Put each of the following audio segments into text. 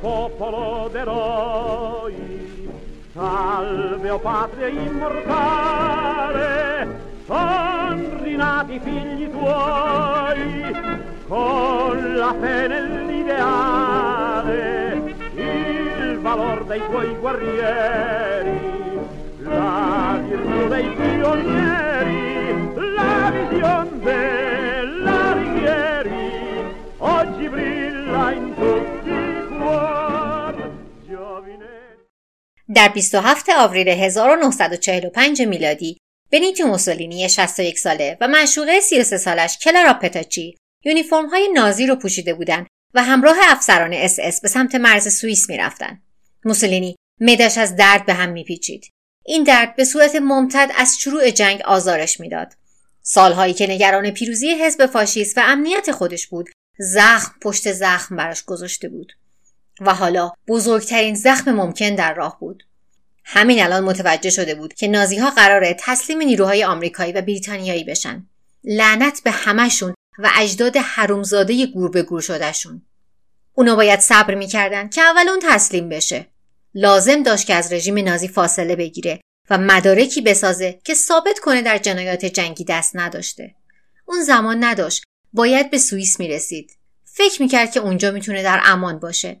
popolo d'eroi. Salve, o patria immortale, son rinati figli tuoi, con la fede nell'ideale, il valor dei tuoi guerrieri, la virtù dei pionieri, la visione della righieri, oggi brilla in tutti در 27 آوریل 1945 میلادی بنیتو موسولینی 61 ساله و معشوقه 33 سالش کلارا پتاچی یونیفرم های نازی رو پوشیده بودند و همراه افسران اس اس به سمت مرز سوئیس می‌رفتند. موسولینی معدش از درد به هم میپیچید. این درد به صورت ممتد از شروع جنگ آزارش می‌داد. سالهایی که نگران پیروزی حزب فاشیست و امنیت خودش بود، زخم پشت زخم براش گذاشته بود. و حالا بزرگترین زخم ممکن در راه بود. همین الان متوجه شده بود که نازی ها قراره تسلیم نیروهای آمریکایی و بریتانیایی بشن. لعنت به همشون و اجداد حرومزاده گور به گور شدهشون. اونا باید صبر می‌کردن که اول اون تسلیم بشه. لازم داشت که از رژیم نازی فاصله بگیره و مدارکی بسازه که ثابت کنه در جنایات جنگی دست نداشته. اون زمان نداشت. باید به سوئیس می‌رسید. فکر می‌کرد که اونجا می‌تونه در امان باشه.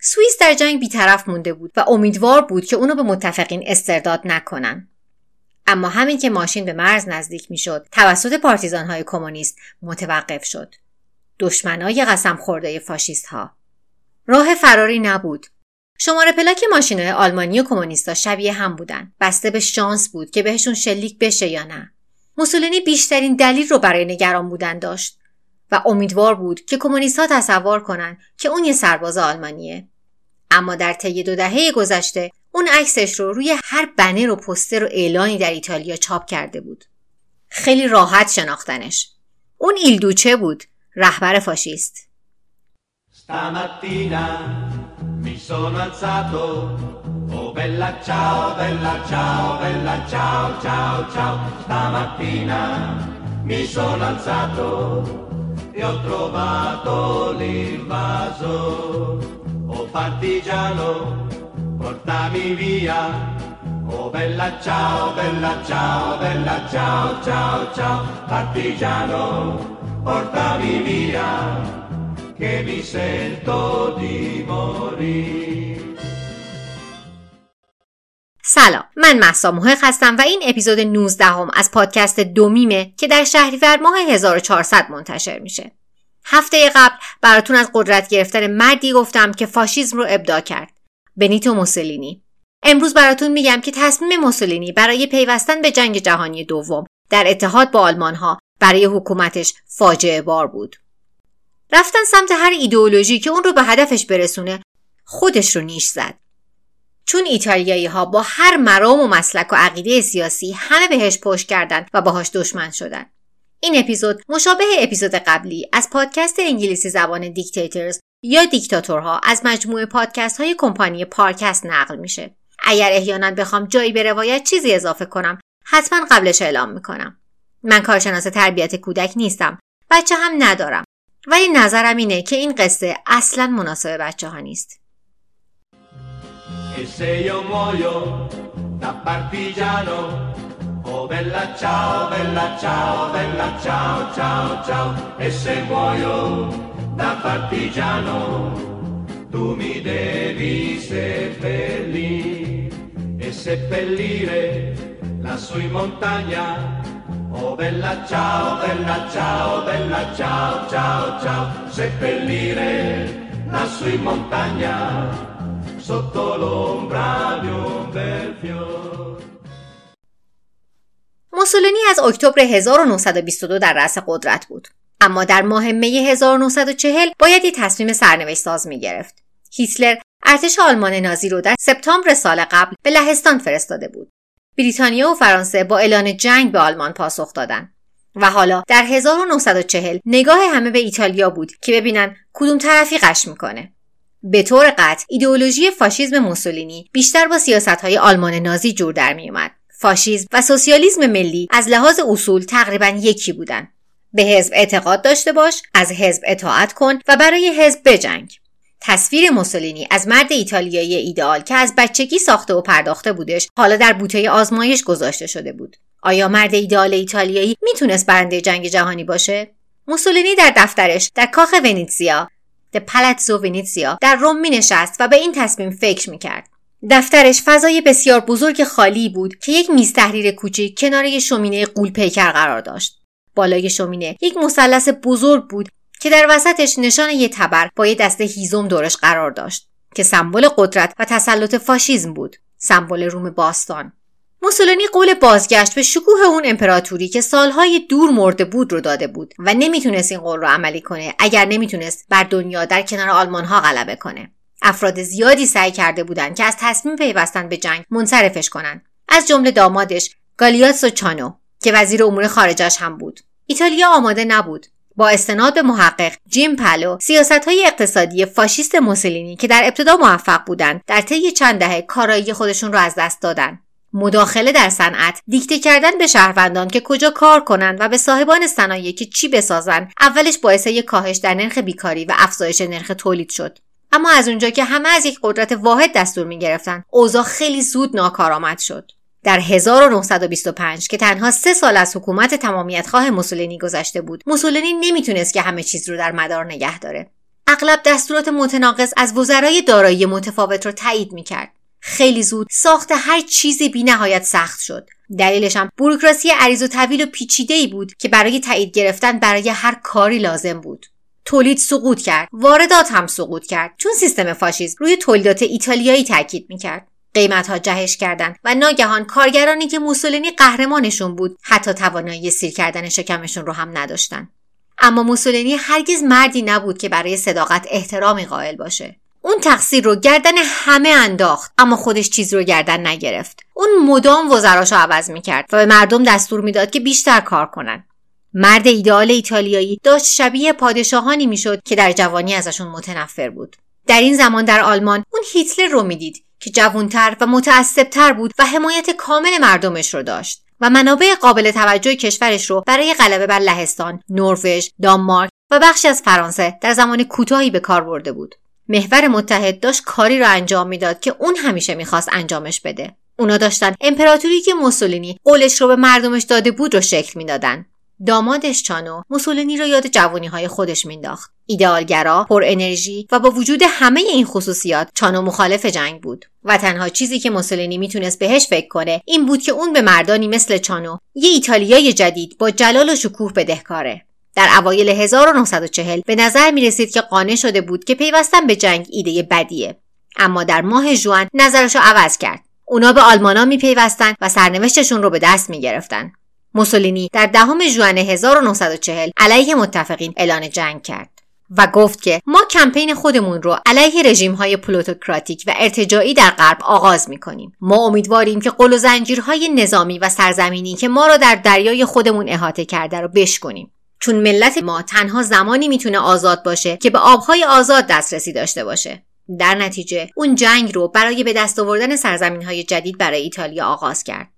سوئیس در جنگ بیطرف مونده بود و امیدوار بود که اونو به متفقین استرداد نکنن. اما همین که ماشین به مرز نزدیک می‌شد توسط پارتیزان های کمونیست متوقف شد. دشمنای قسم خورده فاشیست ها. راه فراری نبود. شماره پلاک ماشین های آلمانی و کمونیستا شبیه هم بودن. بسته به شانس بود که بهشون شلیک بشه یا نه. موسولینی بیشترین دلیل رو برای نگران بودن داشت. و امیدوار بود که کمونیست ها تصور کنند که اون یه سرباز آلمانیه. اما در طی دو دهه گذشته اون عکسش رو روی هر بنر و پستر و اعلانی در ایتالیا چاپ کرده بود. خیلی راحت شناختنش. اون ایلدوچه بود رهبر فاشیست. Mi sono alzato, e ho trovato l'invaso. Oh partigiano, portami via. Oh bella ciao, bella ciao, bella ciao, ciao, ciao. Partigiano, portami via, che mi sento di morire. سلام من محسا محق هستم و این اپیزود 19 هم از پادکست دومیمه که در شهریور ماه 1400 منتشر میشه. هفته قبل براتون از قدرت گرفتن مردی گفتم که فاشیزم رو ابداع کرد. بنیتو موسولینی. امروز براتون میگم که تصمیم موسولینی برای پیوستن به جنگ جهانی دوم در اتحاد با آلمان ها برای حکومتش فاجعه بار بود. رفتن سمت هر ایدئولوژی که اون رو به هدفش برسونه خودش رو نیش زد. چون ایتالیایی ها با هر مرام و مسلک و عقیده سیاسی همه بهش پشت کردند و باهاش دشمن شدن. این اپیزود مشابه اپیزود قبلی از پادکست انگلیسی زبان دیکتاتورز یا دیکتاتورها از مجموعه پادکست های کمپانی پارکست نقل میشه. اگر احیانا بخوام جایی به روایت چیزی اضافه کنم حتما قبلش اعلام می‌کنم. من کارشناس تربیت کودک نیستم. بچه هم ندارم. ولی نظرم اینه که این قصه اصلا مناسب بچه ها نیست. E se io muoio da partigiano, oh bella ciao, bella ciao, bella ciao, ciao, ciao. E se muoio da partigiano, tu mi devi seppellire e seppellire lassù in montagna. Oh bella ciao, bella ciao, bella ciao, ciao, ciao. Seppellire lassù in montagna sotto l'ombra di un bel موسولینی از اکتبر 1922 در رأس قدرت بود اما در ماه می 1940 باید یک تصمیم سرنوشت ساز می گرفت. هیتلر ارتش آلمان نازی رو در سپتامبر سال قبل به لهستان فرستاده بود. بریتانیا و فرانسه با اعلان جنگ به آلمان پاسخ دادند. و حالا در 1940 نگاه همه به ایتالیا بود که ببینن کدوم طرفی قش می‌کنه. به طور قطع ایدئولوژی فاشیزم موسولینی بیشتر با سیاست های آلمان نازی جور در می اومد. فاشیزم و سوسیالیسم ملی از لحاظ اصول تقریبا یکی بودن. به حزب اعتقاد داشته باش، از حزب اطاعت کن و برای حزب بجنگ. تصویر موسولینی از مرد ایتالیایی ایدئال که از بچگی ساخته و پرداخته بودش حالا در بوته آزمایش گذاشته شده بود آیا مرد ایدئال ایتالیایی می‌تونست برنده جنگ جهانی باشه موسولینی در دفترش در کاخ ونیتزیا د پالاتزو ونیتزیا در روم می نشست و به این تصمیم فکر می کرد. دفترش فضای بسیار بزرگ خالی بود که یک میز تحریر کوچک کنار یک شومینه قول پیکر قرار داشت. بالای شومینه یک مثلث بزرگ بود که در وسطش نشان یک تبر با یک دسته هیزم دورش قرار داشت که سمبل قدرت و تسلط فاشیزم بود سمبل روم باستان موسولینی قول بازگشت به شکوه اون امپراتوری که سالهای دور مرده بود رو داده بود و نمی‌تونست این قول رو عملی کنه اگر نمی‌تونست بر دنیا در کنار آلمان ها غلبه کنه. افراد زیادی سعی کرده بودند که از تصمیم پیوستن به جنگ منصرفش کنند. از جمله دامادش گالیاتسو چانو که وزیر امور خارجش هم بود. ایتالیا آماده نبود. با استناد به محقق جیم پلو سیاست های اقتصادی فاشیست موسولینی که در ابتدا موفق بودند در طی چند دهه کارایی خودشون را از دست دادن. مداخله در صنعت دیکته کردن به شهروندان که کجا کار کنند و به صاحبان صنایع که چی بسازن اولش باعث یک کاهش در نرخ بیکاری و افزایش نرخ تولید شد. اما از اونجا که همه از یک قدرت واحد دستور می گرفتن اوضاع خیلی زود ناکارآمد شد. در 1925 که تنها سه سال از حکومت تمامیت خواه موسولینی گذشته بود موسولینی نمی‌تونست که همه چیز رو در مدار نگه داره. اغلب دستورات متناقض از وزرای دارایی متفاوت رو تایید می‌کرد. خیلی زود ساخت هر چیزی بی نهایت سخت شد. دلیلش هم بروکراسی عریض و طویل و پیچیده ای بود که برای تایید گرفتن برای هر کاری لازم بود. تولید سقوط کرد. واردات هم سقوط کرد. چون سیستم فاشیسم روی تولیدات ایتالیایی تاکید می‌کرد. قیمت ها جهش کردند و ناگهان کارگرانی که موسولینی قهرمانشون بود حتی توانایی سیر کردن شکمشون رو هم نداشتن. اما موسولینی هرگز مردی نبود که برای صداقت احترامی قائل باشه. اون تقصیر رو گردن همه انداخت اما خودش چیز رو گردن نگرفت. اون مدام وزراشو عوض می‌کرد و به مردم دستور می‌داد که بیشتر کار کنن. مرد ایدئال ایتالیایی داشت شبیه پادشاهانی می‌شد که در جوانی ازشون متنفر بود. در این زمان در آلمان اون هیتلر رو می‌دید که جوانتر و متعصبتر بود و حمایت کامل مردمش رو داشت و منابع قابل توجه کشورش رو برای غلبه بر لهستان، نروژ، دانمارک و بخشی از فرانسه در زمان کوتاهی به کار برده بود. محور متحد داشت کاری را انجام می‌داد که اون همیشه می‌خواست انجامش بده. اونا داشتن امپراتوری که موسولینی قولش رو به مردمش داده بود رو شکل می‌دادن. دامادش چانو موسولینی را یاد جوانی های خودش مینداخت ایدئالگرا پر انرژی و با وجود همه این خصوصیات چانو مخالف جنگ بود و تنها چیزی که موسولینی می‌تونست بهش فکر کنه این بود که اون به مردانی مثل چانو یه ایتالیای جدید با جلال و شکوه بدهکاره در اوایل 1940 به نظر می رسید که قانع شده بود که پیوستن به جنگ ایده بدیه اما در ماه جوان نظرش رو عوض کرد اونا به آلمانا میپیوستند و سرنوشتشون رو به دست می‌گرفتند موسولینی در دهم ژوئن 1940 علیه متفقین اعلان جنگ کرد و گفت که ما کمپین خودمون رو علیه رژیم های پلوتوکراتیک و ارتجاعی در غرب آغاز می کنیم. ما امیدواریم که قل و زنجیرهای نظامی و سرزمینی که ما را در دریای خودمون احاطه کرده رو بشکنیم. چون ملت ما تنها زمانی می‌تونه آزاد باشه که به آبهای آزاد دسترسی داشته باشه. در نتیجه اون جنگ رو برای به دست آوردن سرزمین های جدید برای ایتالیا آغاز کرد.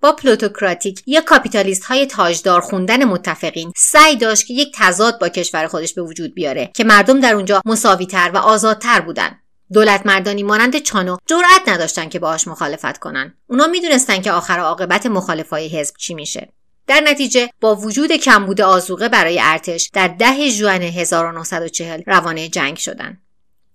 با پلوتوکراتیک یا کاپیتالیست های تاجدار خوندن متفقین سعی داشت که یک تضاد با کشور خودش به وجود بیاره که مردم در اونجا مساویتر و آزادتر بودن دولت مردانی مانند چانو جرأت نداشتن که باهاش مخالفت کنن اونا می‌دونستن که آخر عاقبت مخالفای حزب چی میشه در نتیجه با وجود کمبود آزوقه برای ارتش در ده ژوئن 1940 روانه جنگ شدند.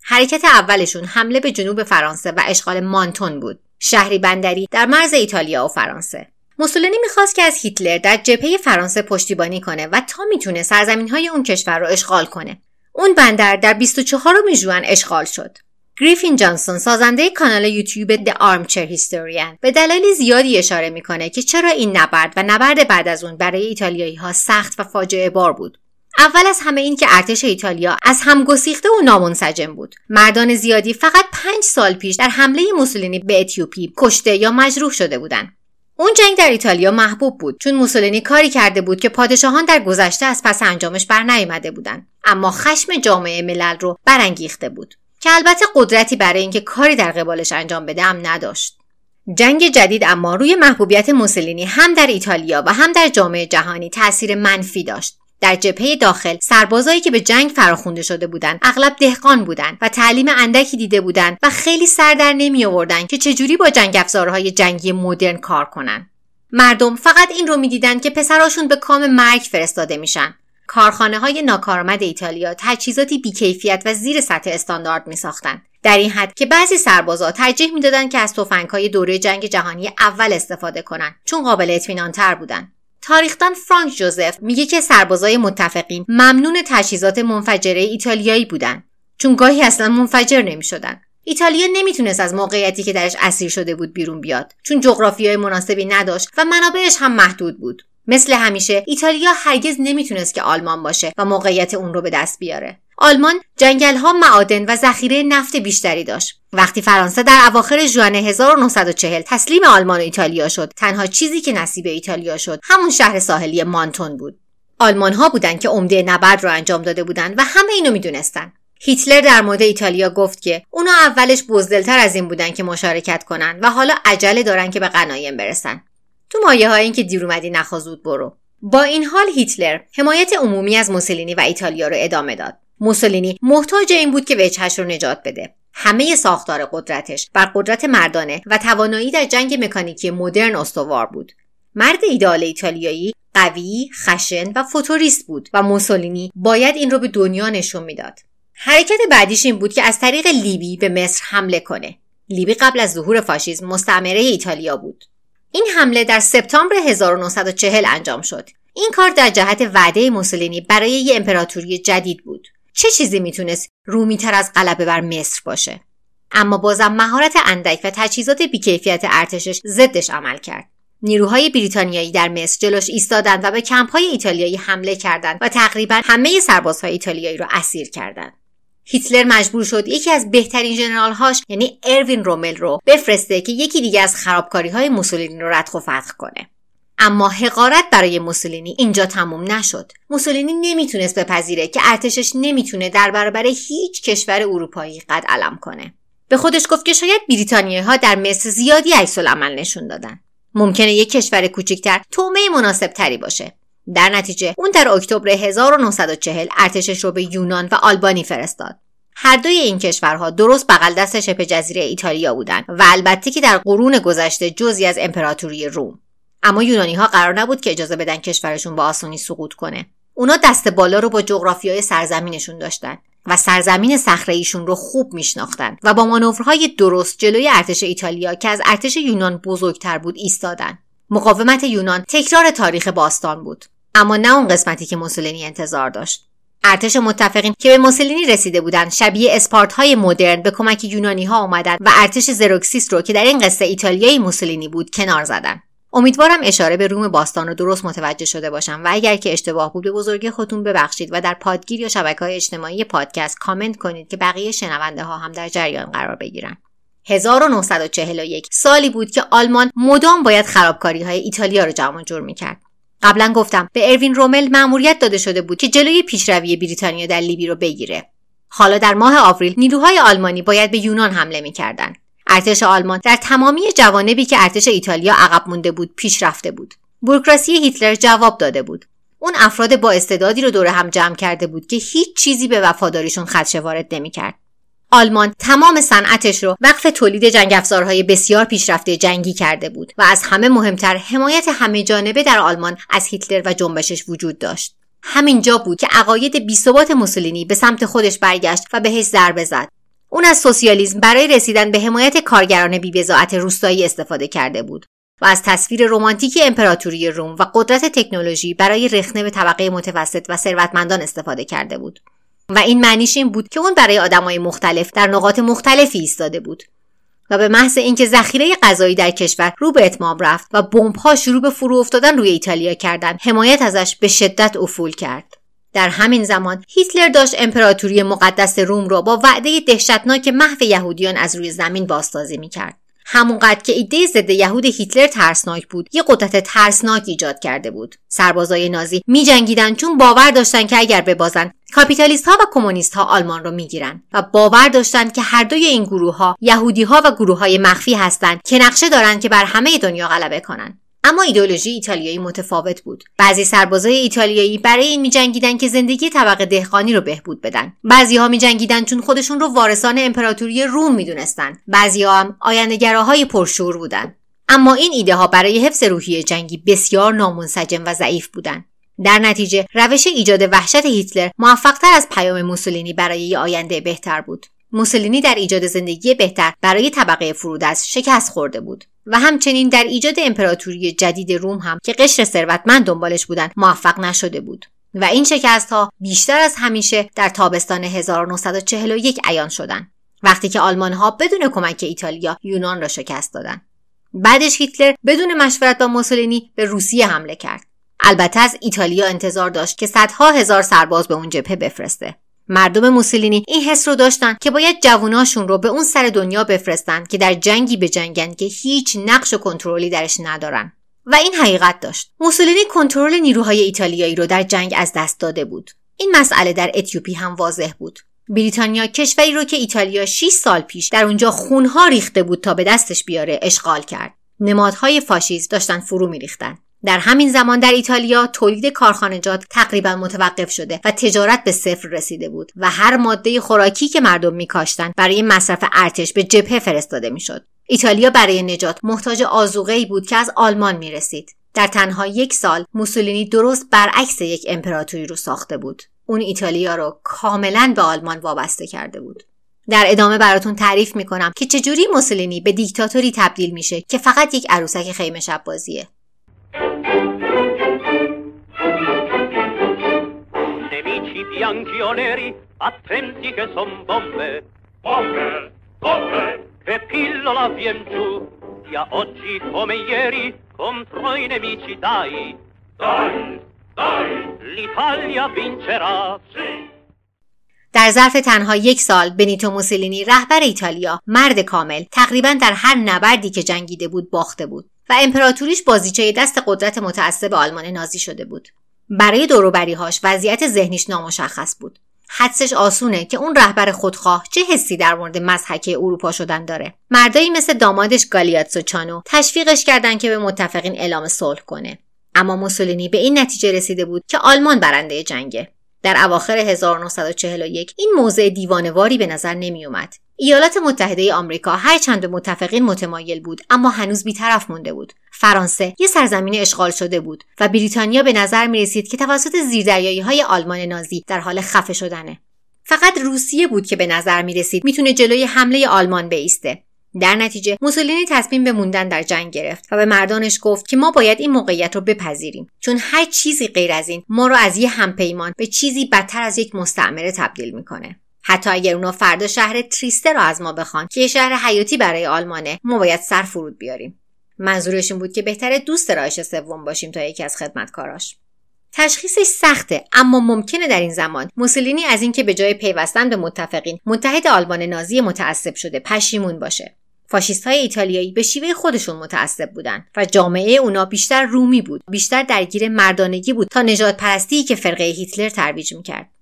حرکت اولشون حمله به جنوب فرانسه و اشغال مانتون بود. شهری بندری در مرز ایتالیا و فرانسه. موسولینی می‌خواست که از هیتلر در جبهه فرانسه پشتیبانی کنه و تا می‌تونه سرزمین های اون کشور رو اشغال کنه. اون بندر در 24 ژوئن اشغال شد. گریفین جانسون سازنده کانال یوتیوب The Armchair Historian به دلایل زیادی اشاره می‌کنه که چرا این نبرد و نبرد بعد از اون برای ایتالیایی ها سخت و فاجعه بار بود. اول از همه این که ارتش ایتالیا از هم گسیخته و نامنسجم بود. مردان زیادی فقط پنج سال پیش در حمله موسولینی به اتیوپی کشته یا مجروح شده بودند. اون جنگ در ایتالیا محبوب بود چون موسولینی کاری کرده بود که پادشاهان در گذشته از پس انجامش بر نیامده بودند. اما خشم جامعه ملل رو برانگیخته بود. که البته قدرتی برای اینکه کاری در قبالش انجام بده هم نداشت. جنگ جدید اما روی محبوبیت موسولینی هم در ایتالیا و هم در جامعه جهانی تاثیر منفی داشت. در جبهه داخل سربازایی که به جنگ فراخونده شده بودند اغلب دهقان بودند و تعلیم اندکی دیده بودند و خیلی سر در نمی آوردند که چجوری با جنگ افزارهای جنگی مدرن کار کنند. مردم فقط این رو می‌دیدند که پسراشون به کام مرگ فرستاده میشن. کارخانه های ناکارآمد ایتالیا تجهیزاتی بیکیفیت و زیر سطح استاندارد می ساختن. در این حد که بعضی سربازا ترجیح می‌دادند که از های دوره جنگ جهانی اول استفاده کنند چون قابل اطمینان تر بودن تاریخدان فرانک جوزف میگه که سربازای متفقین ممنون تجهیزات منفجره ایتالیایی بودند چون گاهی اصلا منفجر نمی‌شدن ایتالیا نمی‌تونست از موقعیتی که درش اسیر شده بود بیرون بیاد چون جغرافیای مناسبی نداشت و منابعش هم محدود بود. مثل همیشه ایتالیا هرگز نمی‌تونست که آلمان باشه و موقعیت اون رو به دست بیاره. آلمان جنگل ها معادن و ذخیره نفت بیشتری داشت. وقتی فرانسه در اواخر ژوئن 1940 تسلیم آلمان و ایتالیا شد تنها چیزی که نصیب ایتالیا شد همون شهر ساحلی مانتون بود. آلمان ها بودند که عمده نبرد رو انجام داده بودند و همه اینو می‌دونستن. هیتلر در مورد ایتالیا گفت که اونا اولش بزدلتر از این بودن که مشارکت کنن و حالا عجله دارن که به غنایم برسن. تو مایه های این که دیر اومدی نخوازود برو. با این حال هیتلر حمایت عمومی از موسولینی و ایتالیا رو ادامه داد. موسولینی محتاج این بود که وجهش رو نجات بده. همه ساختار قدرتش بر قدرت مردانه و توانایی در جنگ مکانیکی مدرن استوار بود. مرد ایدال ایتالیایی قوی خشن و فوتوریست بود و موسولینی باید این رو به دنیا نشون می‌داد. حرکت بعدیش این بود که از طریق لیبی به مصر حمله کنه. لیبی قبل از ظهور فاشیسم مستعمره ایتالیا بود. این حمله در سپتامبر 1940 انجام شد. این کار در جهت وعده موسولینی برای یه امپراتوری جدید بود. چه چیزی می‌تونست رومیتر از غلبه بر مصر باشه؟ اما بازم مهارت اندک و تجهیزات بیکیفیت ارتشش ضدش عمل کرد. نیروهای بریتانیایی در مصر جلوش ایستادند و به کمپهای ایتالیایی حمله کردند و تقریبا همه سربازهای ایتالیایی را اسیر کردند. هیتلر مجبور شد یکی از بهترین ژنرالهاش یعنی اروین رومل رو بفرسته که یکی دیگه از خرابکاری های موسولینی رو ردخ و فتح کنه. اما حقارت برای موسولینی اینجا تموم نشد. موسولینی نمی‌تونست بپذیره که ارتشش نمی‌تونه در برابر هیچ کشور اروپایی قد علم کنه. به خودش گفت که شاید بریتانیایی ها در مصر زیادی عکس عمل نشون دادن. ممکنه یک کشور کوچکتر تومه مناسب تری باشه. در نتیجه اون در اکتبر 1940 ارتشش رو به یونان و آلبانی فرستاد. هر دوی این کشورها درست بغل دست شبه جزیره ایتالیا بودند و البته که در قرون گذشته جزی از امپراتوری روم. اما یونانی ها قرار نبود که اجازه بدن کشورشون با آسونی سقوط کنه. اونا دست بالا رو با جغرافیای سرزمینشون داشتن و سرزمین صخره ایشون رو خوب میشناختن و با مانورهای درست جلوی ارتش ایتالیا که از ارتش یونان بزرگتر بود ایستادن. مقاومت یونان تکرار تاریخ باستان بود. اما نه اون قسمتی که موسولینی انتظار داشت. ارتش متفقین که به موسولینی رسیده بودند شبیه اسپارت های مدرن به کمک یونانی ها آمدند و ارتش زروکسیس رو که در این قصه ایتالیایی موسولینی بود کنار زدن. امیدوارم اشاره به روم باستان رو درست متوجه شده باشم و اگر که اشتباه بود به بزرگی خودتون ببخشید و در پادگیر یا شبکه های اجتماعی پادکست کامنت کنید که بقیه شنونده ها هم در جریان قرار بگیرن. 1941 سالی بود که آلمان مدام باید خرابکاری های ایتالیا رو جمع جور می‌کرد. قبلا گفتم به اروین رومل مأموریت داده شده بود که جلوی پیشروی بریتانیا در لیبی رو بگیره. حالا در ماه آوریل نیروهای آلمانی باید به یونان حمله می‌کردند ارتش آلمان در تمامی جوانبی که ارتش ایتالیا عقب مونده بود پیش رفته بود. بوروکراسی هیتلر جواب داده بود. اون افراد با استعدادی رو دور هم جمع کرده بود که هیچ چیزی به وفاداریشون خدشه وارد نمی‌کرد. آلمان تمام صنعتش رو وقف تولید جنگ افزارهای بسیار پیشرفته جنگی کرده بود و از همه مهمتر حمایت همه جانبه در آلمان از هیتلر و جنبشش وجود داشت. همینجا بود که عقاید بیثبات موسولینی به سمت خودش برگشت و بهش ضربه زد. اون از سوسیالیسم برای رسیدن به حمایت کارگران بیبزاعت روستایی استفاده کرده بود و از تصویر رمانتیک امپراتوری روم و قدرت تکنولوژی برای رخنه به طبقه متوسط و ثروتمندان استفاده کرده بود. و این معنیش این بود که اون برای آدمای مختلف در نقاط مختلفی ایستاده بود و به محض اینکه ذخیره غذایی در کشور رو به اتمام رفت و بمبها شروع به فرو افتادن روی ایتالیا کردند حمایت ازش به شدت افول کرد. در همین زمان هیتلر داشت امپراتوری مقدس روم را با وعده دهشتناک محو یهودیان از روی زمین بازسازی می‌کرد. همونقدر که ایده ضد یهود هیتلر ترسناک بود یه قدرت ترسناک ایجاد کرده بود. سربازای نازی میجنگیدند چون باور داشتند که اگر ببازند کاپیتالیست ها و کمونیست ها آلمان را می‌گیرند و باور داشتند که هر دوی این گروه ها یهودی ها و گروه های مخفی هستند که نقشه دارند که بر همه دنیا غلبه کنند اما ایدئولوژی ایتالیایی متفاوت بود. بعضی سربازای ایتالیایی برای این میجنگیدن که زندگی طبقه دهقانی رو بهبود بدن. بعضی ها میجنگیدن چون خودشون رو وارثان امپراتوری روم می‌دونستن. بعضی ها هم آیندهگراهای پرشور بودن. اما این ایده ها برای حفظ روحیه جنگی بسیار نامنسجم و ضعیف بودند در نتیجه روش ایجاد وحشت هیتلر موفقتر از پیام موسولینی برای آینده بهتر بود. موسولینی در ایجاد زندگی بهتر برای طبقه فرودست شکست خورده بود. و همچنین در ایجاد امپراتوری جدید روم هم که قشر ثروتمند دنبالش بودند موفق نشده بود. و این شکست ها بیشتر از همیشه در تابستان 1941 عیان شدند وقتی که آلمان ها بدون کمک ایتالیا یونان را شکست دادند بعدش هیتلر بدون مشورت با موسولینی به روسیه حمله کرد. البته از ایتالیا انتظار داشت که صدها هزار سرباز به اون جبهه بفرسته. مردم موسولینی این حس رو داشتن که باید جووناشون رو به اون سر دنیا بفرستن که در جنگی به جنگن که هیچ نقش و کنترلی درش ندارن. و این حقیقت داشت. موسولینی کنترل نیروهای ایتالیایی رو در جنگ از دست داده بود. این مسئله در اتیوپی هم واضح بود. بریتانیا کشوری رو که ایتالیا 6 سال پیش در اونجا خونها ریخته بود تا به دستش بیاره اشغال کرد. نمادهای فاشیست داشتن فرو میریختن. در همین زمان در ایتالیا تولید کارخانجات تقریبا متوقف شده و تجارت به صفر رسیده بود و هر ماده خوراکی که مردم میکاشتند برای مصرف ارتش به جبهه فرستاده می‌شد ایتالیا برای نجات محتاج ای بود که از آلمان می رسید. در تنها یک سال موسولینی درست برعکس یک امپراتوری رو ساخته بود. اون ایتالیا رو کاملا به آلمان وابسته کرده بود. در ادامه براتون تعریف می‌کنم که چجوری موسولینی به دیکتاتوری تبدیل میشه که فقط یک عروسک خیمه شب بازیه. Bianchi o neri, attenti che son bombe. Bombe, bombe. Che pillola vien giù, sia oggi come ieri, contro i nemici dai. Dai, dai. L'Italia vincerà. Sì. در ظرف تنها یک سال بنیتو موسولینی رهبر ایتالیا مرد کامل تقریبا در هر نبردی که جنگیده بود باخته بود و امپراتوریش بازیچه دست قدرت متعصب آلمان نازی شده بود برای دوروبریهاش وضعیت ذهنیش نامشخص بود. حدسش آسونه که اون رهبر خودخواه چه حسی در مورد مزحکه اروپا شدن داره. مردایی مثل دامادش گالیاتسو چانو تشویقش کردن که به متفقین اعلام صلح کنه. اما موسولینی به این نتیجه رسیده بود که آلمان برنده جنگه. در اواخر 1941 این موضع دیوانواری به نظر نمی اومد. ایالات متحده آمریکا هرچند به متفقین متمایل بود اما هنوز بیطرف مونده بود. فرانسه یه سرزمین اشغال شده بود و بریتانیا به نظر می رسید که توسط زیردریایی های آلمان نازی در حال خفه شدنه. فقط روسیه بود که به نظر می رسید می‌تونه جلوی حمله آلمان بیسته. در نتیجه موسولینی تصمیم به موندن در جنگ گرفت و به مردانش گفت که ما باید این موقعیت رو بپذیریم چون هر چیزی غیر از این ما رو از یه همپیمان به چیزی بدتر از یک مستعمره تبدیل می‌کنه حتی اگر اونا فردا شهر تریسته رو از ما بخوان که یه شهر حیاتی برای آلمانه ما باید سر فرود بیاریم. منظورش این بود که بهتره دوست رایش سوم باشیم تا یکی از خدمتکاراش. تشخیصش سخته اما ممکنه در این زمان موسولینی از اینکه به جای پیوستن به متفقین متحد آلمان نازی متعصب شده پشیمون باشه. فاشیست های ایتالیایی به شیوه خودشون متعصب بودن و جامعه اونا بیشتر رومی بود بیشتر درگیر مردانگی بود تا نجات پرستی که فرقه هیتلر ترویج می‌کرد.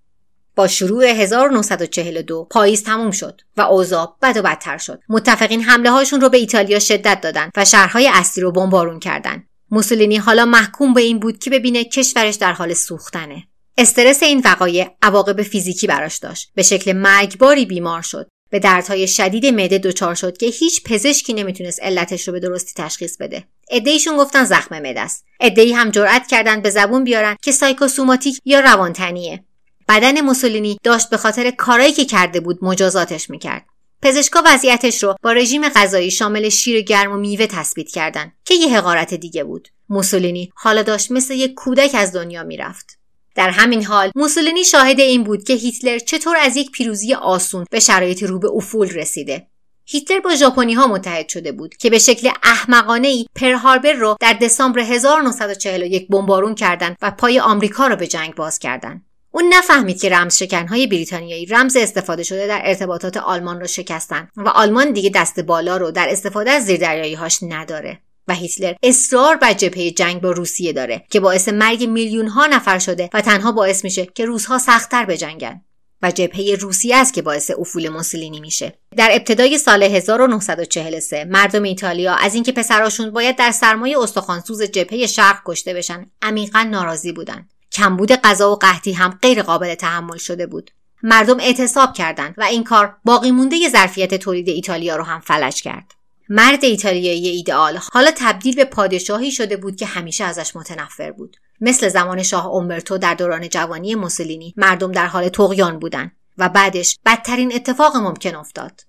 با شروع 1942 پاییز تموم شد و اوضاع بد و بدتر شد. متفقین حمله هاشون رو به ایتالیا شدت دادن و شهرهای اصلی رو بمبارون کردند موسولینی حالا محکوم به این بود که ببینه کشورش در حال سوختنه. استرس این وقایع عواقب فیزیکی براش داشت. به شکل مرگباری بیمار شد. به دردهای شدید معده دچار شد که هیچ پزشکی نمی‌تونست علتش رو به درستی تشخیص بده. ادهیشون گفتن زخم معده است. ادهی هم جرأت کردن به زبون بیارن که سایکوسوماتیک یا روانتنیه. بدن موسولینی داشت به خاطر کارایی که کرده بود مجازاتش می‌کرد. پزشکا وضعیتش رو با رژیم غذایی شامل شیر گرم و میوه تثبیت کردند که یه حقارت دیگه بود. موسولینی حالا داشت مثل یک کودک از دنیا می‌رفت. در همین حال موسولینی شاهد این بود که هیتلر چطور از یک پیروزی آسون به شرایط رو به افول رسیده. هیتلر با ژاپنی ها متحد شده بود که به شکل احمقانه ای پرهاربر رو در دسامبر 1941 بمبارون کردند و پای آمریکا را به جنگ باز کردند. اون نفهمید که رمز شکنهای بریتانیایی رمز استفاده شده در ارتباطات آلمان رو شکستن و آلمان دیگه دست بالا رو در استفاده از زیردریایی هاش نداره. و هیتلر اصرار بر جبهه جنگ با روسیه داره که باعث مرگ میلیون ها نفر شده و تنها باعث میشه که روزها سختتر بجنگن و جبهه روسیه است که باعث افول موسولینی میشه در ابتدای سال 1943 مردم ایتالیا از اینکه پسراشون باید در سرمایه استخوانسوز جبهه شرق کشته بشن عمیقا ناراضی بودند کمبود غذا و قحطی هم غیر قابل تحمل شده بود. مردم اعتصاب کردند و این کار باقی مونده ظرفیت تولید ایتالیا رو هم فلج کرد. مرد ایتالیایی ایدئال حالا تبدیل به پادشاهی شده بود که همیشه ازش متنفر بود. مثل زمان شاه اومبرتو در دوران جوانی موسولینی مردم در حال تقیان بودند و بعدش بدترین اتفاق ممکن افتاد.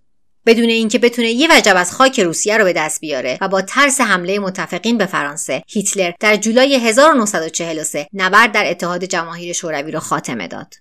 بدون اینکه بتونه یه وجب از خاک روسیه رو به دست بیاره و با ترس حمله متفقین به فرانسه هیتلر در جولای 1943 نبرد در اتحاد جماهیر شوروی را خاتمه داد.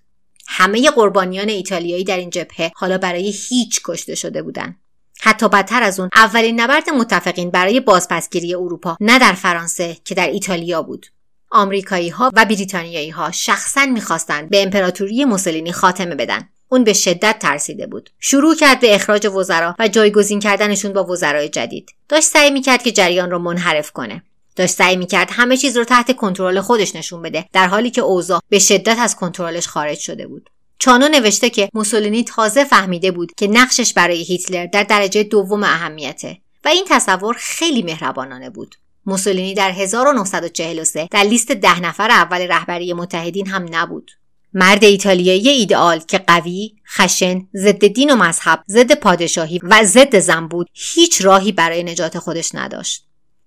همه قربانیان ایتالیایی در این جبهه حالا برای هیچ کشته شده بودند حتی بدتر از اون اولین نبرد متفقین برای بازپسگیری اروپا نه در فرانسه که در ایتالیا بود. آمریکایی ها و بریتانیایی ها شخصا می‌خواستند به امپراتوری موسولینی خاتمه بدن. اون به شدت ترسیده بود. شروع کرد به اخراج وزرا و جایگزین کردنشون با وزرای جدید. داشت سعی می‌کرد که جریان رو منحرف کنه. داشت سعی می‌کرد همه چیز رو تحت کنترل خودش نشون بده در حالی که اوضاع به شدت از کنترلش خارج شده بود. چانو نوشته که موسولینی تازه فهمیده بود که نقشش برای هیتلر در درجه دوم اهمیته و این تصور خیلی مهربانانه بود. موسولینی در 1943 در لیست ده نفر اول رهبری متحدین هم نبود. مرد ایتالیایی ایدئال که قوی، خشن، ضد دین و مذهب، ضد پادشاهی و ضد زن بود هیچ راهی برای نجات خودش نداشت.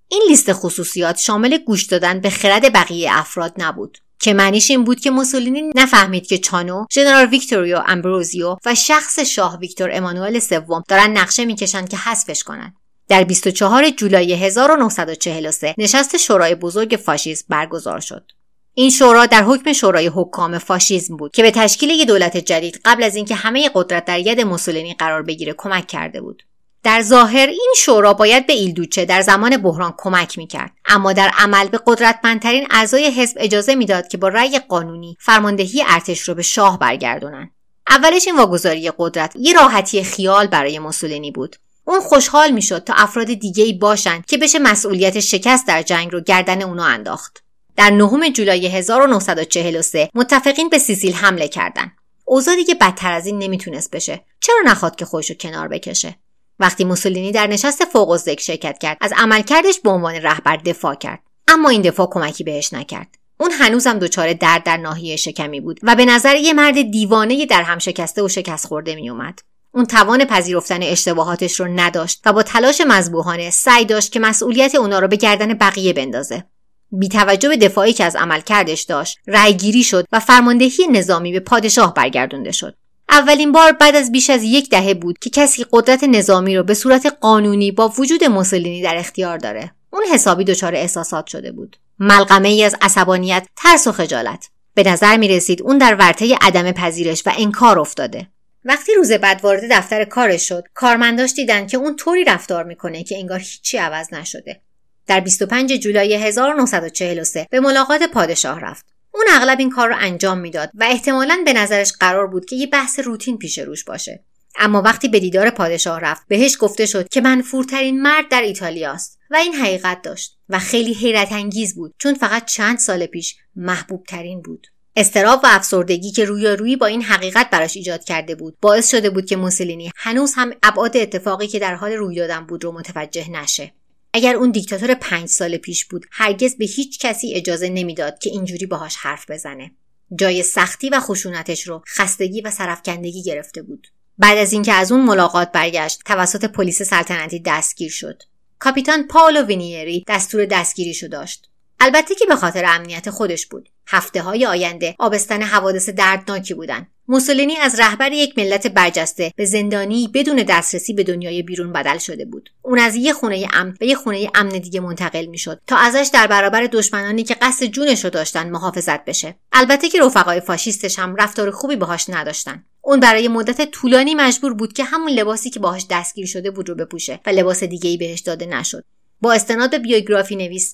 این لیست خصوصیات شامل گوش دادن به خرد بقیه افراد نبود. که معنیش این بود که موسولینی نفهمید که چانو، ژنرال ویکتوریو امبروزیو و شخص شاه ویکتور امانوئل سوم دارن نقشه می‌کشند که حذفش کنند. در 24 جولای 1943 نشست شورای بزرگ فاشیسم برگزار شد. این شورا در حکم شورای حکام فاشیسم بود که به تشکیل یک دولت جدید قبل از اینکه همه قدرت در ید موسولینی قرار بگیره کمک کرده بود. در ظاهر این شورا باید به ایلدوچه در زمان بحران کمک می‌کرد اما در عمل به قدرتمندترین اعضای حزب اجازه می‌داد که با رأی قانونی فرماندهی ارتش رو به شاه برگردونند اولش این واگذاری قدرت یه راحتی خیال برای موسولینی بود. اون خوشحال می‌شد تا افراد دیگه ای باشند که بشه مسئولیت شکست در جنگ رو گردن اونا انداخت. در نهم جولای 1943 متفقین به سیسیل حمله کردند. اوضاع دیگه بدتر از این نمی‌تونست بشه. چرا نخواد که خودشو کنار بکشه؟ وقتی موسولینی در نشست فوق ذکر شرکت کرد از عملکردش به عنوان رهبر دفاع کرد. اما این دفاع کمکی بهش نکرد. اون هنوزم دچار درد در ناحیه شکمی بود و به نظر یه مرد دیوانه در هم شکسته و شکست خورده می اومد. اون توان پذیرفتن اشتباهاتش رو نداشت و با تلاش مذبوحانه سعی داشت که مسئولیت اونا رو به گردن بقیه بندازه. بی توجه به دفاعی که از عمل کردش داشت، رأیگیری شد و فرماندهی نظامی به پادشاه برگردونده شد. اولین بار بعد از بیش از یک دهه بود که کسی قدرت نظامی رو به صورت قانونی با وجود موسولینی در اختیار داره. اون حسابی دچار احساسات شده بود. ملغمه ای از عصبانیت ترس و خجالت. به نظر می رسید اون در ورطه عدم پذیرش و انکار افتاده. وقتی روز بعد وارد دفتر کارش شد کارمنداش دیدن که اون طوری رفتار می‌کنه که انگار هیچی عوض نشده. در 25 جولای 1943 به ملاقات پادشاه رفت. اون اغلب این کار رو انجام می‌داد و احتمالا به نظرش قرار بود که یه بحث روتین پیش روش باشه. اما وقتی به دیدار پادشاه رفت بهش گفته شد که منفورترین مرد در ایتالیاست و این حقیقت داشت و خیلی حیرت انگیز بود چون فقط چند سال پیش محبوب ترین بود. استراب و افسردگی که رویارویی با این حقیقت براش ایجاد کرده بود باعث شده بود که موسولینی هنوز هم ابعاد اتفاقی که در حال روی دادن بود رو متوجه نشه. اگر اون دیکتاتور پنج سال پیش بود هرگز به هیچ کسی اجازه نمی‌داد که اینجوری باهاش حرف بزنه. جای سختی و خشونتش رو خستگی و سرفکندگی گرفته بود. بعد از اینکه از اون ملاقات برگشت توسط پلیس سلطنتی دستگیر شد. کاپیتان پاولو وینیری دستور دستگیریشو داشت. البته که به خاطر امنیت خودش بود. هفته های آینده. آبستن حوادث دردناکی بودند موسولینی از رهبر یک ملت برجسته به زندانی بدون دسترسی به دنیای بیرون بدل شده بود. اون از یه خونه امن به یه خونه امن دیگه منتقل می‌شد تا ازش در برابر دشمنانی که قصد جونش رو داشتن محافظت بشه. البته که رفقای فاشیستش هم رفتار خوبی باهاش نداشتن. اون برای مدت طولانی مجبور بود که همون لباسی که باهاش دستگیر شده بود رو بپوشه و لباس دیگه ای بهش داده نشد. با استناد به بیوگرافی نویس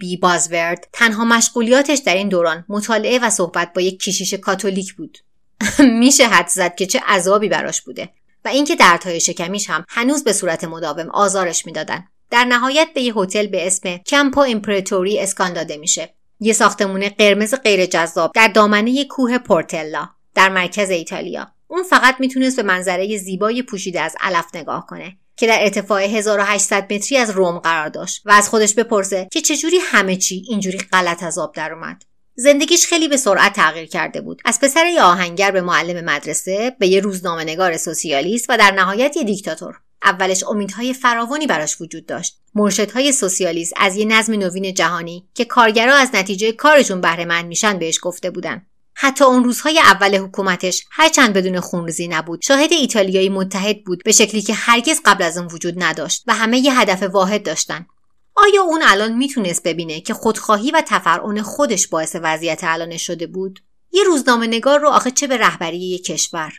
بی بازورد تنها مشغولیاتش در این دوران مطالعه و صحبت با یک کشیش کاتولیک بود. میشه حد زد که چه عذابی براش بوده. و اینکه دردهای شکمیش هم هنوز به صورت مداوم آزارش می‌دادن. در نهایت به یه هتل به اسم کمپو ایمپراتوری اسکان داده میشه. یه ساختمون قرمز غیر جذاب در دامنه کوه پورتلا در مرکز ایتالیا. اون فقط می‌تونست به منظره زیبای پوشیده از علف نگاه کنه. که در ارتفاع 1800 متری از روم قرار داشت و از خودش بپرسه که چجوری همه چی اینجوری غلط از آب در اومد زندگیش خیلی به سرعت تغییر کرده بود. از پسر یه آهنگر به معلم مدرسه به یه روزنامه نگار سوسیالیست و در نهایت یه دیکتاتور. اولش امیدهای فراوانی براش وجود داشت. مرشدهای سوسیالیست از یه نظم نوین جهانی که کارگرا از نتیجه کارشون بهره میشن بهش گفته بودن. حتی اون روزهای اول حکومتش هرچند بدون خونریزی نبود. شاهد ایتالیایی متحد بود به شکلی که هرگز قبل از اون وجود نداشت و همه یه هدف واحد داشتن. آیا اون الان می‌تونست ببینه که خودخواهی و تفرعون خودش باعث وضعیت الانش شده بود؟ یه روزنامه نگار رو آخه چه به رهبری یک کشور.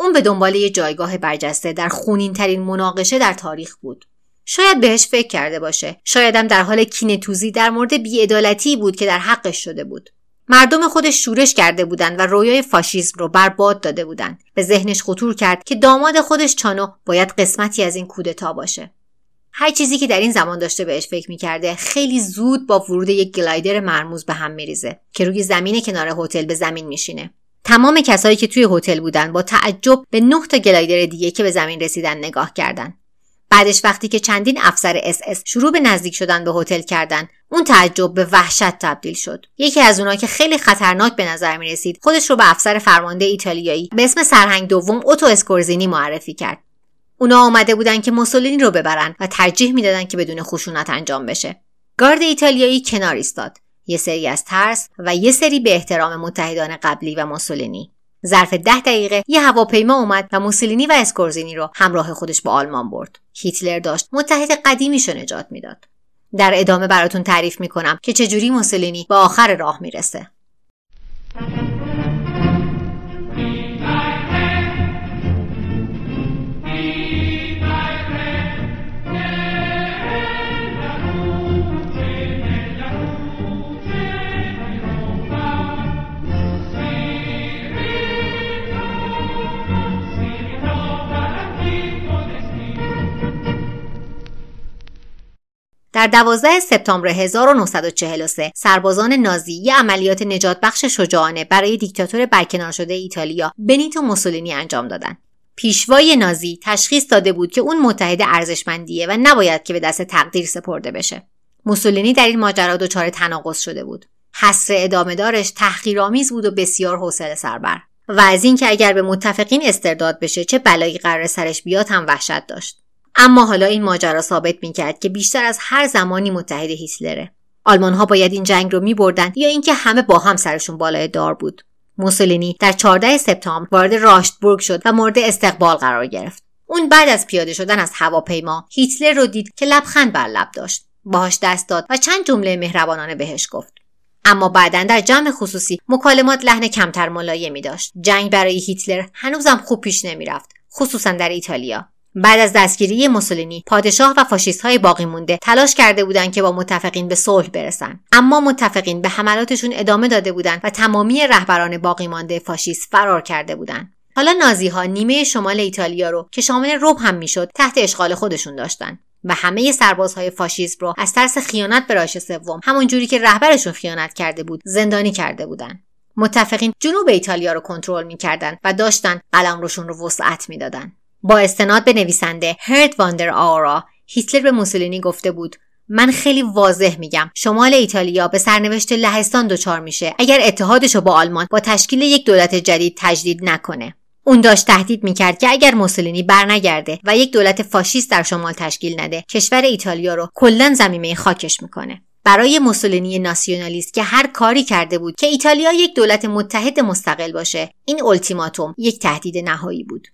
اون به دنبال یه جایگاه برجسته در خونین ترین مناقشه در تاریخ بود. شاید بهش فکر کرده باشه. شایدم در حال کینه در مورد بیعدالتی بود که در حقش شده بود. مردم خودش شورش کرده بودند و رویای فاشیسم رو برباد داده بودند. به ذهنش خطور کرد که داماد خودش چانو باید قسمتی از این کودتا باشه. هر چیزی که در این زمان داشته بهش فکر می‌کرده خیلی زود با ورود یک گلایدر مرموز به هم میریزه که روی زمین کنار هتل به زمین میشینه. تمام کسایی که توی هتل بودن با تعجب به نه گلایدر دیگه که به زمین رسیدن نگاه کردند. بعدش وقتی که چندین افسر اس اس شروع به نزدیک شدن به هتل کردن اون تعجب به وحشت تبدیل شد. یکی از اونها که خیلی خطرناک به نظر می رسید خودش رو به افسر فرمانده ایتالیایی به اسم سرهنگ دوم اوتو اسکورزینی معرفی کرد. اونا آمده بودن که موسولینی رو ببرن و ترجیح می‌دادن که بدون خشونت انجام بشه. گارد ایتالیایی کنار ایستاد. یه سری از ترس و یه سری به احترام متحدان قبلی و موسولینی. ظرف ده دقیقه یه هواپیما اومد و موسولینی و اسکورزینی رو همراه خودش به آلمان برد. هیتلر داشت متحد قدیمیش رو نجات می‌داد. در ادامه براتون تعریف می‌کنم که چجوری موسولینی به آخر راه می‌رسه. در 12 سپتامبر 1943 سربازان نازی یه عملیات نجات بخش شجاعانه برای دیکتاتور برکنار شده ایتالیا بنیتو موسولینی انجام دادند. پیشوای نازی تشخیص داده بود که اون متحد ارزشمندیه و نباید که به دست تقدیر سپرده بشه. موسولینی در این ماجرا دچار تناقض شده بود. حسر ادامه دارش تحقیرآمیز بود و بسیار حوصله سربر. و از اینکه اگر به متفقین استرداد بشه چه بلایی قرار سرش بیاد هم وحشت داشت. اما حالا این ماجرا ثابت می‌کرد که بیشتر از هر زمانی متحد هیتلره. آلمان ها باید این جنگ رو میبردند یا اینکه همه با هم سرشون بالای دار بود. موسولینی در 14 سپتامبر وارد راشتبورگ شد و مورد استقبال قرار گرفت. اون بعد از پیاده شدن از هواپیما هیتلر رو دید که لبخند بر لب داشت. باهاش دست داد و چند جمله مهربانانه بهش گفت. اما بعدا در جمع خصوصی مکالمات لحن کمتر ملایمی داشت. جنگ برای هیتلر هنوزم خوب پیش نمی‌رفت خصوصا در ایتالیا. بعد از دستگیری موسولینی پادشاه و فاشیست های باقی مونده تلاش کرده بودند که با متفقین به صلح برسن اما متفقین به حملاتشون ادامه داده بودند و تمامی رهبران باقی مانده فاشیست فرار کرده بودند. حالا نازی ها نیمه شمال ایتالیا رو که شامل روب هم می‌شد تحت اشغال خودشون داشتن و همه سربازهای فاشیسم رو از ترس خیانت به راش سوم همون جوری که رهبرشون خیانت کرده بود زندانی کرده بودند. متفقین جنوب ایتالیا رو کنترل می‌کردند و داشتن قلم روشون رو وسعت می‌دادن با استناد به نویسنده هرت واندر آورا. هیتلر به موسولینی گفته بود من خیلی واضح میگم شمال ایتالیا به سرنوشت لهستان دچار میشه. اگر اتحادش با آلمان با تشکیل یک دولت جدید تجدید نکنه. اون داشت تهدید می‌کرد که اگر موسولینی برنگرده و یک دولت فاشیست در شمال تشکیل نده کشور ایتالیا رو کلا زمینه خاکش می‌کنه. برای موسولینی ناسیونالیست که هر کاری کرده بود که ایتالیا یک دولت متحد مستقل باشه این التیماتوم یک تهدید نهایی بود.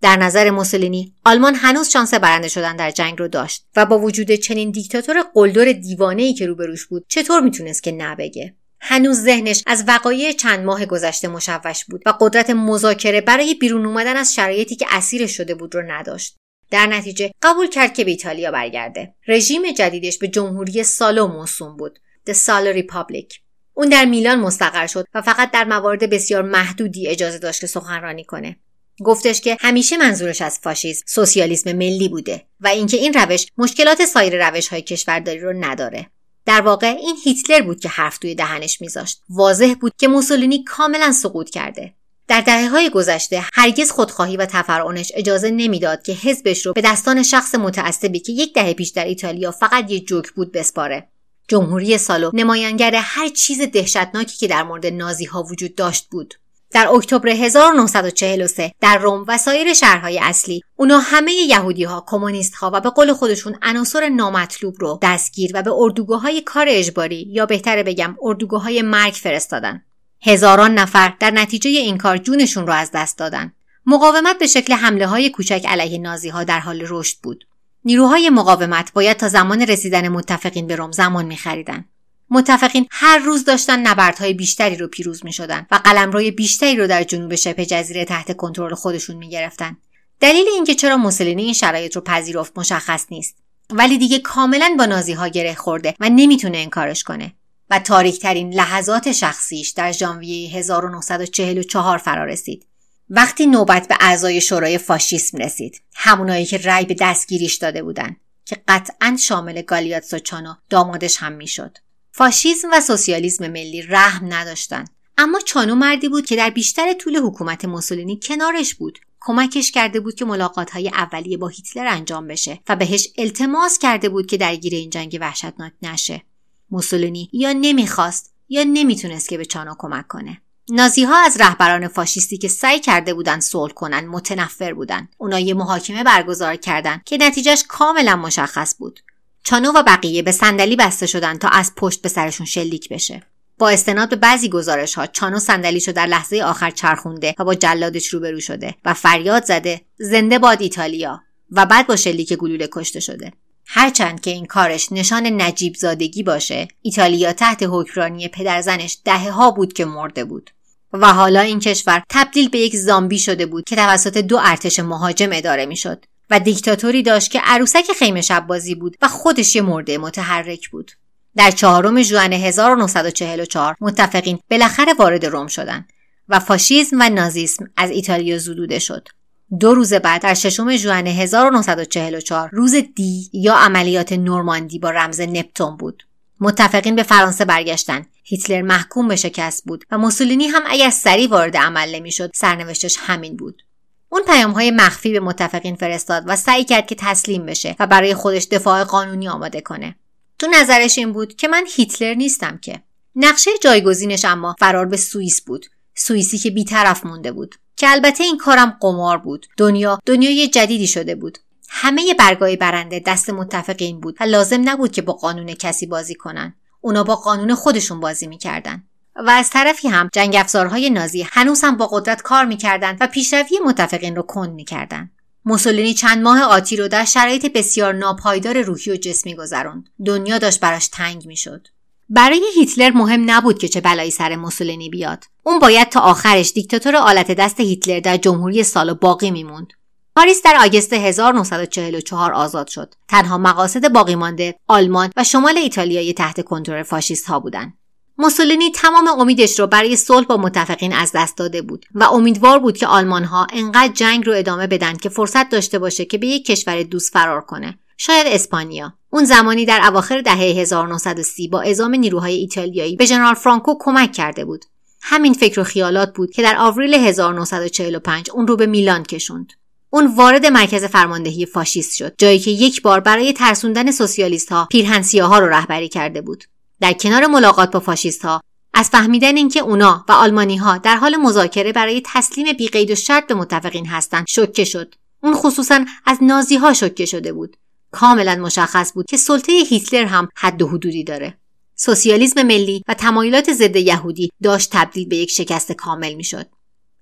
در نظر موسولینی آلمان هنوز شانس برنده شدن در جنگ رو داشت و با وجود چنین دیکتاتور قلدر ای که روبروش بود چطور می‌تونست که نبگه هنوز ذهنش از وقایع چند ماه گذشته مشوش بود و قدرت مذاکره برای بیرون اومدن از شرایطی که اسیرش شده بود رو نداشت. در نتیجه قبول کرد که به ایتالیا برگرده. رژیم جدیدش به جمهوری سالو موسوم بود The Salo Republic. اون در میلان مستقر شد و فقط در موارد بسیار محدودی اجازه داشت که سخنرانی کنه. گفتش که همیشه منظورش از فاشیسم سوسیالیسم ملی بوده و اینکه این روش مشکلات سایر روش های کشورداری رو نداره. در واقع این هیتلر بود که حرف توی دهنش میذاشت. واضح بود که موسولینی کاملا سقوط کرده. در دهه های گذشته هرگز خودخواهی و تفرعنش اجازه نمی‌داد که حزبش رو به دستان شخص متعصبی که یک دهه پیش در ایتالیا فقط یک جوک بود بسپاره. جمهوری سالو نمایانگر هر چیز دهشتناکی که در مورد نازی ها وجود داشت بود. در اکتبر 1943 در روم و سایر شهرهای اصلی اونا همه یهودی ها کمونیست ها و به قول خودشون عناصر نامطلوب رو دستگیر و به اردوگاه های کار اجباری یا بهتره بگم اردوگاه های مرگ فرستادن. هزاران نفر در نتیجه این کار جونشون رو از دست دادن. مقاومت به شکل حمله های کوچک علیه نازی ها در حال رشد بود. نیروهای مقاومت باید تا زمان رسیدن متفقین به روم زمان میخریدن. متفقین هر روز داشتن نبردهای بیشتری رو پیروز می شدن و قلمروی بیشتری رو در جنوب شبه جزیره تحت کنترل خودشون می گرفتن. دلیل اینکه چرا موسولینی این شرایط رو پذیرفت مشخص نیست. ولی دیگه کاملا با نازی ها گره خورده و نمی‌تونه انکارش کنه. و تاریک ترین لحظات شخصیش در ژانویه 1944 فرا رسید. وقتی نوبت به اعضای شورای فاشیسم رسید همونایی که رأی به دستگیریش داده بودن که قطعا شامل گالیاتسو چانو دامادش هم می‌شد. فاشیسم و سوسیالیسم ملی رحم نداشتند. اما چانو مردی بود که در بیشتر طول حکومت موسولینی کنارش بود. کمکش کرده بود که ملاقات های اولیه با هیتلر انجام بشه و بهش التماس کرده بود که درگیر این جنگ وحشتناک نشه. موسولینی یا نمی‌خواست یا نمی‌تونست که به چانو کمک کنه. نازی ها از رهبران فاشیستی که سعی کرده بودن صلح کنن متنفر بودن اونا یه محاکمه برگزار کردند که نتیجهش کاملا مشخص بود. چانو و بقیه به صندلی بسته شدن تا از پشت به سرشون شلیک بشه. با استناد به بعضی گزارش ها چانو صندلیشو در لحظه آخر چرخونده و با جلادش روبرو شده و فریاد زده زنده باد ایتالیا! و بعد با شلیک گلوله کشته شده. هرچند که این کارش نشان نجیب زادگی باشه ایتالیا تحت حکمرانی پدرزنش دهه ها بود که مرده بود. و حالا این کشور تبدیل به یک زامبی شده بود که توسط دو ارتش مهاجم اداره می‌شد. و دیکتاتوری داشت که عروسک خیمه شب بازی بود و خودش یه مرده متحرک بود. در چهارم ژوئن 1944 متفقین بالاخره وارد روم شدند و فاشیسم و نازیسم از ایتالیا زدوده شد. دو روز بعد در ششم ژوئن 1944 روز دی یا عملیات نورماندی با رمز نپتون بود. متفقین به فرانسه برگشتن. هیتلر محکوم به شکست بود و موسولینی هم اگر سریع وارد عمل نمی‌شد سرنوشتش همین بود. اون پیام های مخفی به متفقین فرستاد و سعی کرد که تسلیم بشه و برای خودش دفاع قانونی آماده کنه. تو نظرش این بود که من هیتلر نیستم که. نقشه جایگزینش اما فرار به سوئیس بود. سوئیسی که بیطرف مونده بود. که البته این کارم قمار بود. دنیا دنیای جدیدی شده بود. همه برگای برنده دست متفقین بود و لازم نبود که با قانون کسی بازی کنن. اونا با قانون خودشون بازی می‌کردن. و از طرفی هم جنگ افزارهای نازی هنوز هم با قدرت کار می‌کردند و پیشروی متفقین رو کند می‌کردند موسولینی چند ماه آتی رو در شرایط بسیار ناپایدار روحی و جسمی گذراند دنیا داشت براش تنگ می‌شد. برای هیتلر مهم نبود که چه بلایی سر موسولینی بیاد. اون باید تا آخرش دیکتاتور آلت دست هیتلر در جمهوری سالو باقی میموند. پاریس در آگست 1944 آزاد شد. تنها مقاصد باقی مانده آلمان و شمال ایتالیای تحت کنترل فاشیست ها بودند موسولینی تمام امیدش رو برای صلح با متفقین از دست داده بود و امیدوار بود که آلمان ها انقدر جنگ رو ادامه بدن که فرصت داشته باشه که به یک کشور دوست فرار کنه. شاید اسپانیا. اون زمانی در اواخر دهه 1930 با اعزام نیروهای ایتالیایی به ژنرال فرانکو کمک کرده بود. همین فکر و خیالات بود که در آوریل 1945 اون رو به میلان کشوند. اون وارد مرکز فرماندهی فاشیست شد جایی که یک بار برای ترسوندن سوسیالیست ها پیرهن رو رهبری کرده بود. در کنار ملاقات با فاشیست ها از فهمیدن اینکه اونا و آلمانی ها در حال مذاکره برای تسلیم بیقید و شرط به متفقین هستند شوکه شد. اون خصوصا از نازی ها شوکه شده بود. کاملا مشخص بود که سلطه هیتلر هم حد و حدودی داره. سوسیالیسم ملی و تمایلات ضد یهودی داشت تبدیل به یک شکست کامل می‌شد.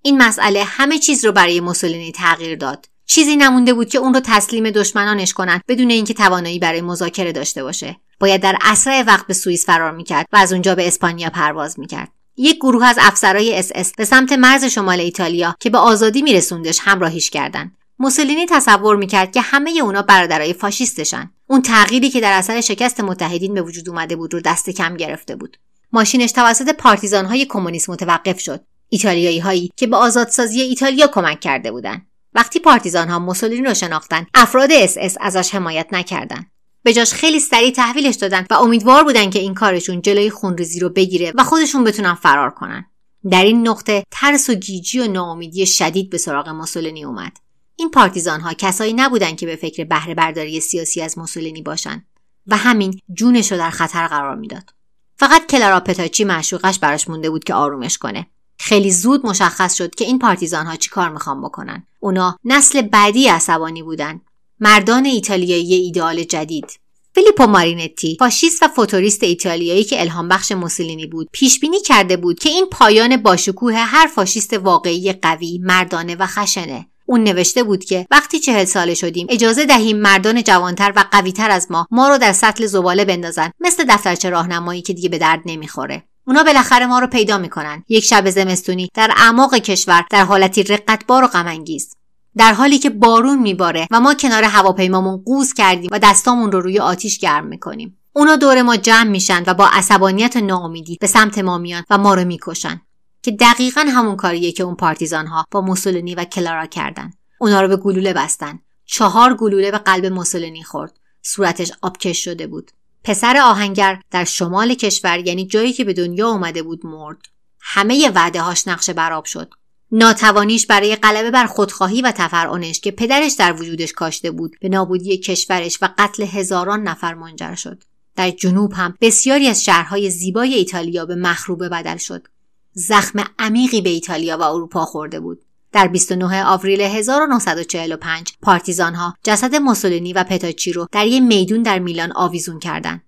این مسئله همه چیز رو برای موسولینی تغییر داد. چیزی نمونده بود که اون رو تسلیم دشمنانش کنند بدون اینکه توانایی برای مذاکره داشته باشه. باید در اسرع وقت به سوئیس فرار می‌کرد و از اونجا به اسپانیا پرواز می‌کرد. یک گروه از افسرهای اس اس به سمت مرز شمال ایتالیا که به آزادی میرسوندش همراهیش کردند. موسولینی تصور می‌کرد که همه اونا برادرای فاشیستشن. اون تغییری که در اثر شکست متحدین به وجود اومده بود رو دست کم گرفته بود. ماشینش توسط پارتیزانهای کمونیست متوقف شد. ایتالیایی هایی که به آزادسازی ایتالیا کمک کرده بودند. وقتی پارتیزان ها موسولینی رو شناختن افراد اس اس ازش حمایت نکردند به جاش خیلی سریع تحویلش دادن و امیدوار بودن که این کارشون جلوی خونریزی رو بگیره و خودشون بتونن فرار کنن. در این نقطه ترس و گیجی و ناامیدی شدید به سراغ موسولینی اومد. این پارتیزان ها کسایی نبودند که به فکر بهره برداری سیاسی از موسولینی باشند و همین جونش رو در خطر قرار می‌داد. فقط کلارا پتاچی معشوقش براش مونده بود که آرومش کنه. خیلی زود مشخص شد که این پارتیزان ها چی کار می‌خوان بکنن. اونا نسل بعدی عصبانی بودن. مردان ایتالیایی ایدئال جدید. فیلیپو مارینتی فاشیست و فوتوریست ایتالیایی که الهام بخش موسولینی بود پیش بینی کرده بود که این پایان باشکوه هر فاشیست واقعی قوی مردانه و خشنه. اون نوشته بود که وقتی چهل ساله شدیم اجازه دهیم مردان جوانتر و قویتر از ما ما رو در سطل زباله بندازن مثل دفترچه راهنمایی که دیگه به درد نمی‌خوره. اونا بالاخره ما رو پیدا می‌کنن. یک شب زمستونی در اعماق کشور در حالتی رقتبار و غمانگیز. در حالی که بارون میباره و ما کنار هواپیمامون قوز کردیم و دستامون رو روی آتیش گرم می‌کنیم. اونا دور ما جمع میشن و با عصبانیت و ناامیدی به سمت ما میان و ما رو می‌کشن. که دقیقا همون کاریه که اون پارتیزان ها با موسولینی و کلارا کردن. اونا رو به گلوله بستن. چهار گلوله به قلب موسولینی خورد. صورتش آبکش شده بود. پسر آهنگر در شمال کشور یعنی جایی که به دنیا اومده بود مرد. همه وعده هاش نقشه براب شد. ناتوانیش برای غلبه بر خودخواهی و تفرعنش که پدرش در وجودش کاشته بود به نابودی کشورش و قتل هزاران نفر منجر شد. در جنوب هم بسیاری از شهرهای زیبای ایتالیا به مخروبه بدل شد. زخم عمیقی به ایتالیا و اروپا خورده بود. در 29 آوریل 1945 پارتیزان ها جسد موسولینی و پتاچی رو در یک میدون در میلان آویزون کردند.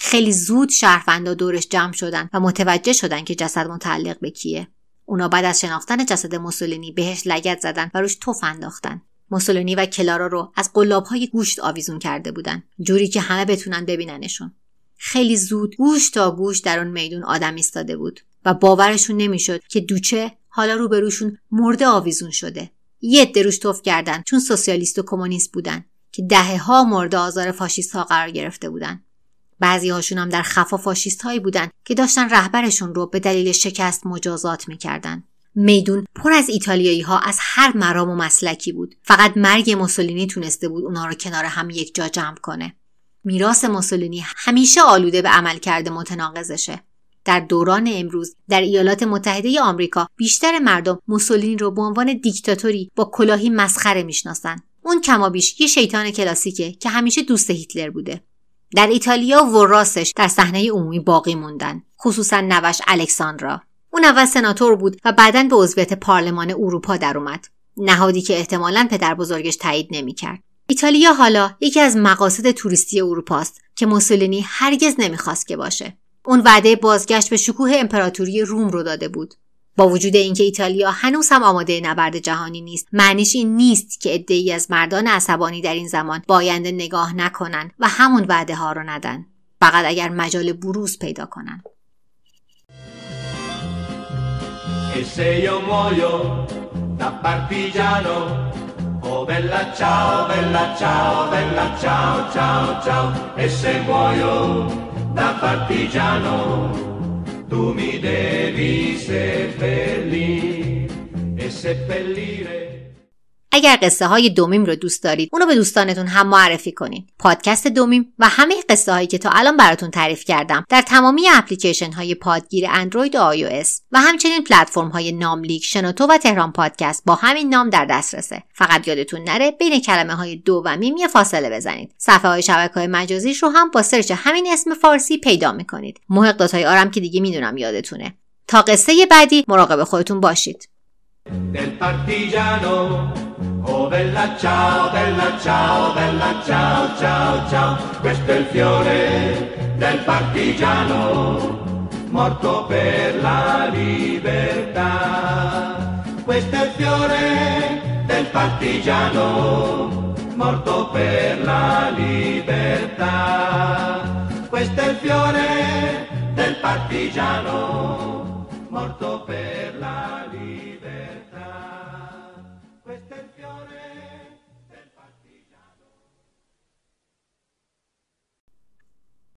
خیلی زود شهروندا دورش جمع شدن و متوجه شدن که جسد متعلق به کیه. اونا بعد از شناختن جسد موسولینی بهش لگت زدن و روش توف انداختن. موسولینی و کلارا رو از های گوشت آویزون کرده بودن جوری که همه بتونن ببیننشون. خیلی زود گوش تا گوش در اون میدون آدم ایستاده بود و باورشون نمی‌شد که دوچه حالا روبروشون مرده آویزون شده. یه عده روش توف کردن چون سوسیالیست و کمونیست بودن که دهه ها مورد آزار فاشیست ها قرار گرفته بودن. بعضی هاشون هم در خفا فاشیست هایی بودن که داشتن رهبرشون رو به دلیل شکست مجازات می‌کردن. میدون پر از ایتالیایی ها از هر مرام و مسلکی بود. فقط مرگ موسولینی تونسته بود اونا رو کنار هم یک جا جمع کنه. میراث موسولینی همیشه آلوده به عمل کرده متناقضشه. در دوران امروز در ایالات متحده آمریکا بیشتر مردم موسولینی رو به عنوان دیکتاتوری با کلاهی مسخره می‌شناسن. اون کمابیش یه شیطان کلاسیکه که همیشه دوست هیتلر بوده. در ایتالیا و راستش در صحنه عمومی باقی موندن خصوصا نوش الکساندرا. اون اول سناتور بود و بعدا به عضویت پارلمان اروپا در اومد. نهادی که احتمالا پدر بزرگش تایید نمی‌کرد. ایتالیا حالا یکی از مقاصد توریستی اروپاست که موسولینی هرگز نمی‌خواست که باشه. اون وعده بازگشت به شکوه امپراتوری روم رو داده بود. با وجود اینکه ایتالیا هنوز هم آماده نبرد جهانی نیست معنیش این نیست که عدهای از مردان عصبانی در این زمان باینده نگاه نکنن و همون وعده ها رو ندن. فقط اگر مجال بروز پیدا کنن. Oh. E da partigiano, tu mi devi seppellire e seppellire اگر قصه های دومیم رو دوست دارید به دوستانتون هم معرفی کنید پادکست دومیم و همه قصه هایی که تا الان براتون تعریف کردم در تمامی اپلیکیشن های پادگیر اندروید و آی و همچنین پلتفرم های ناملیک شنوتو و تهران پادکست با همین نام در دسترسه. فقط یادتون نره بین کلمه های دو و میم یه فاصله بزنید. صفحه های شبکه های مجازیش رو هم با سرچ همین اسم فارسی پیدا می‌کنید. محق dot ir هم که دیگه می‌دونم یادتونه. تا قصه بعدی مراقب خودتون باشید. Oh bella ciao, bella ciao, bella ciao, ciao, ciao, questo è il fiore del partigiano, morto per la libertà. Questo è il fiore del partigiano, morto per la libertà. Questo è il fiore del partigiano, morto per la libertà.